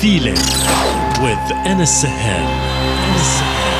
feeling with Anas Sahel.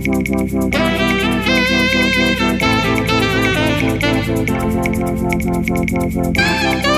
Thank you.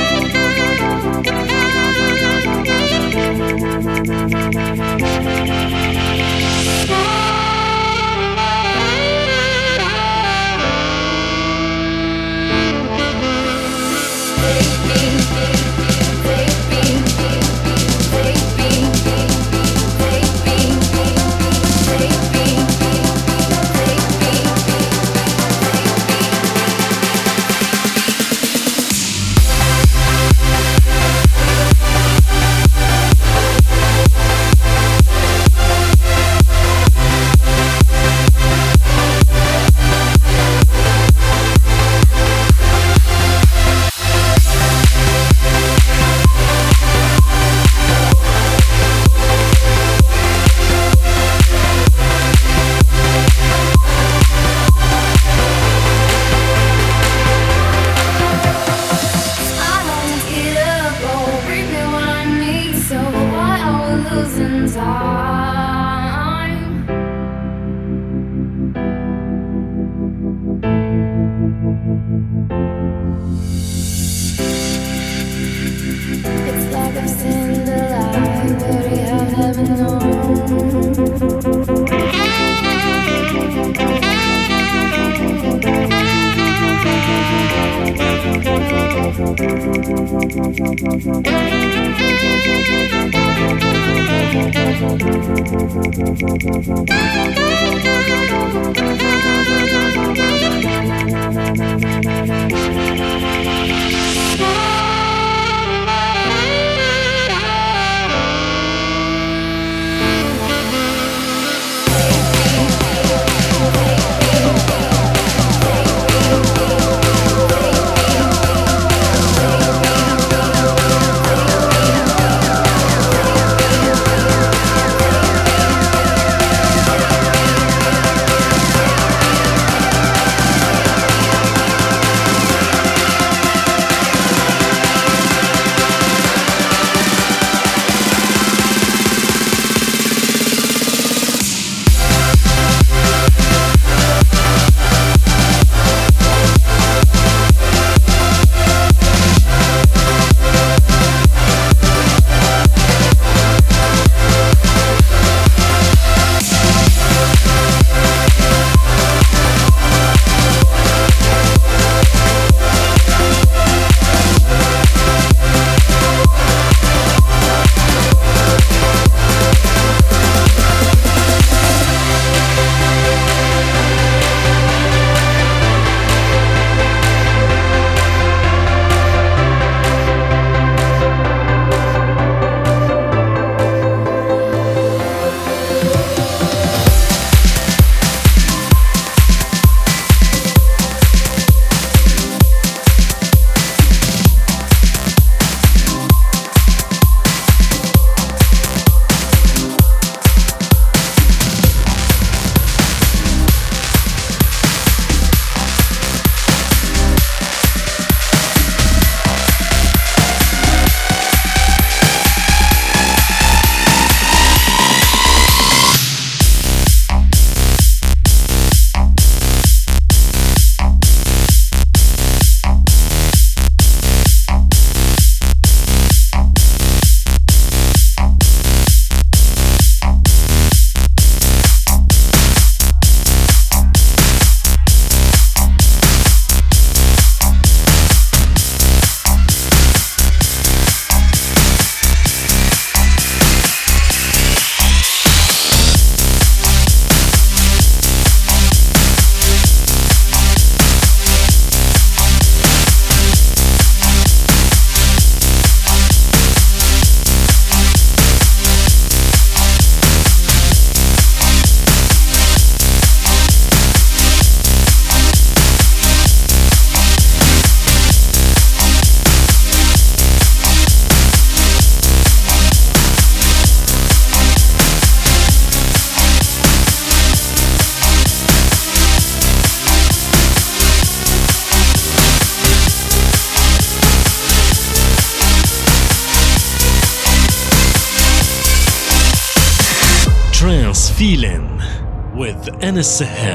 With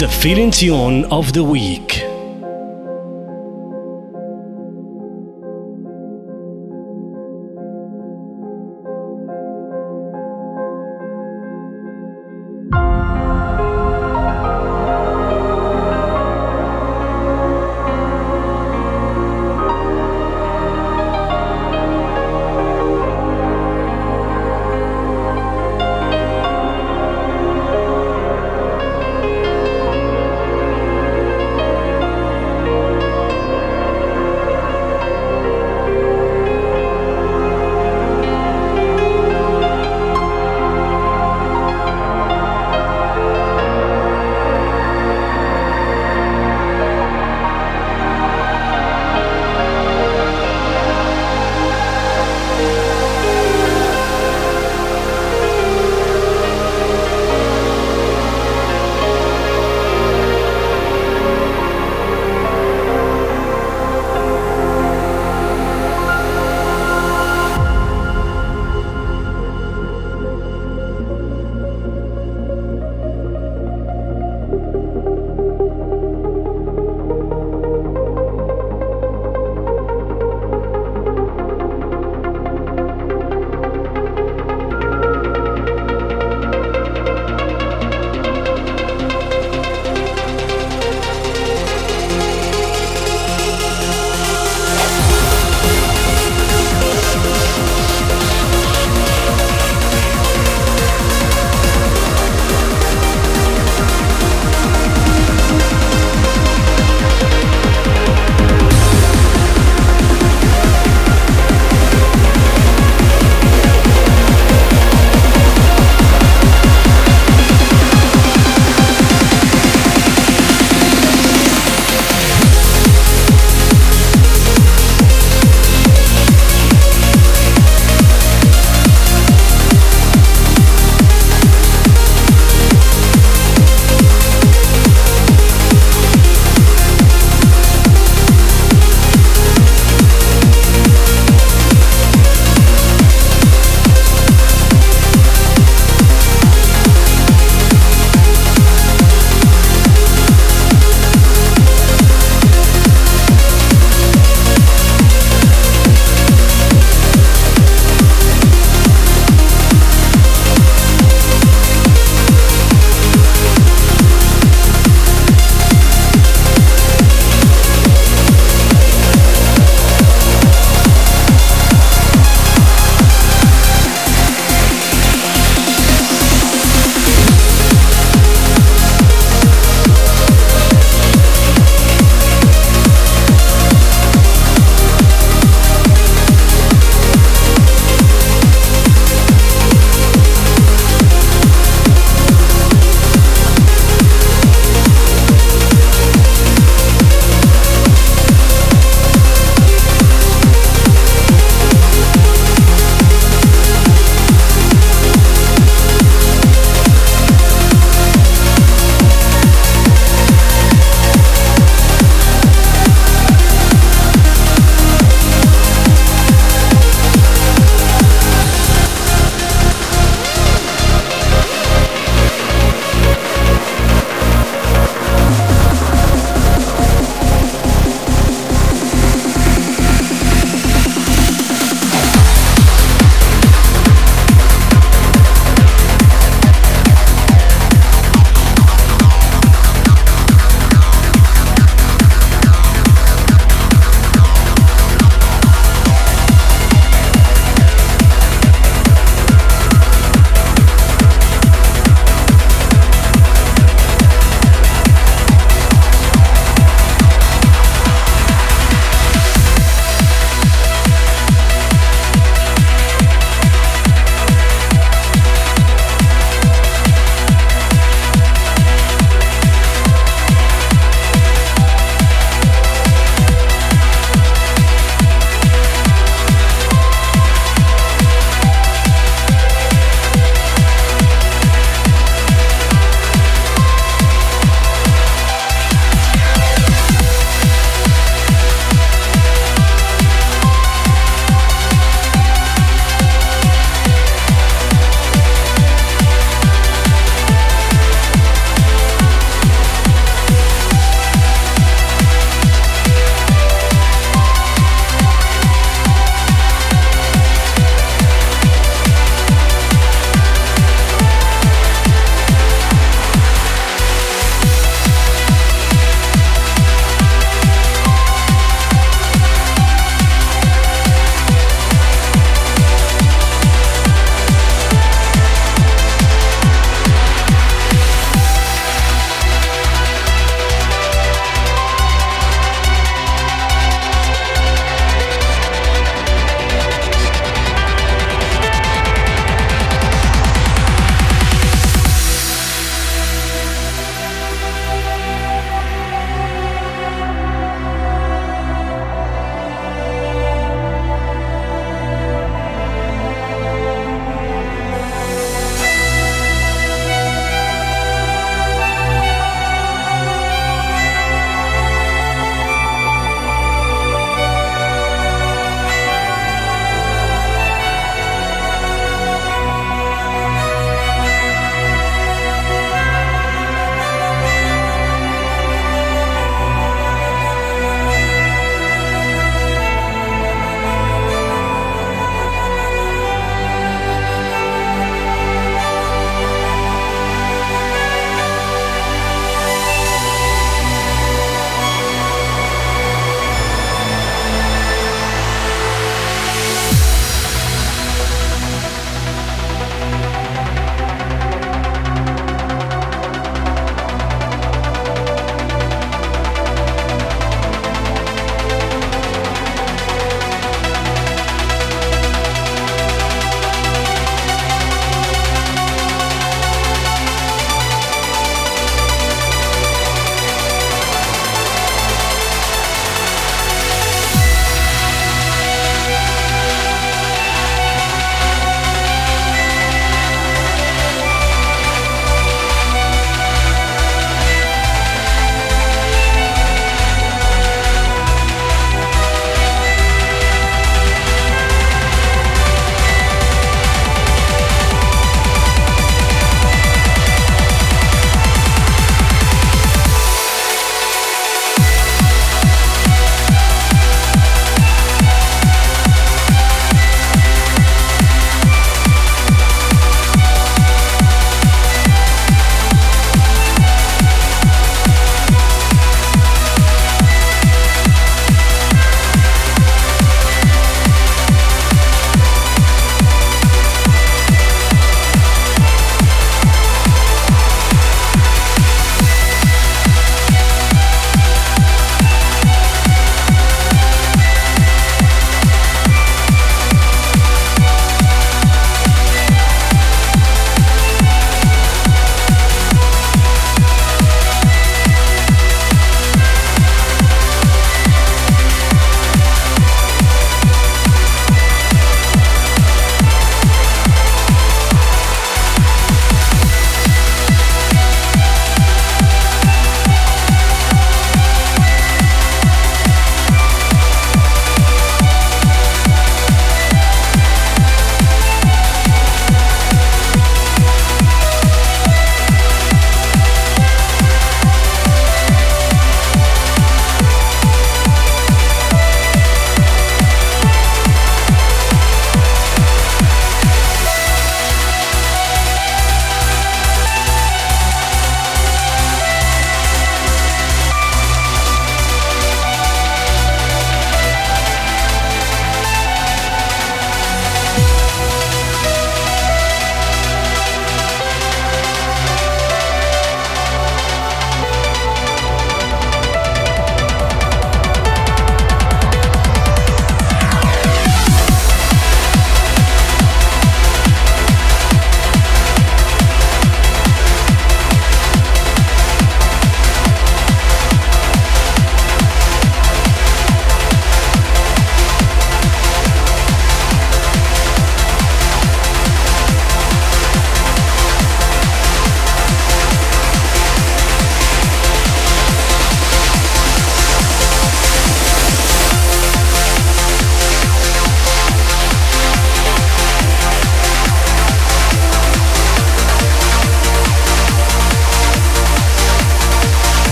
The feeling Tune of the Week.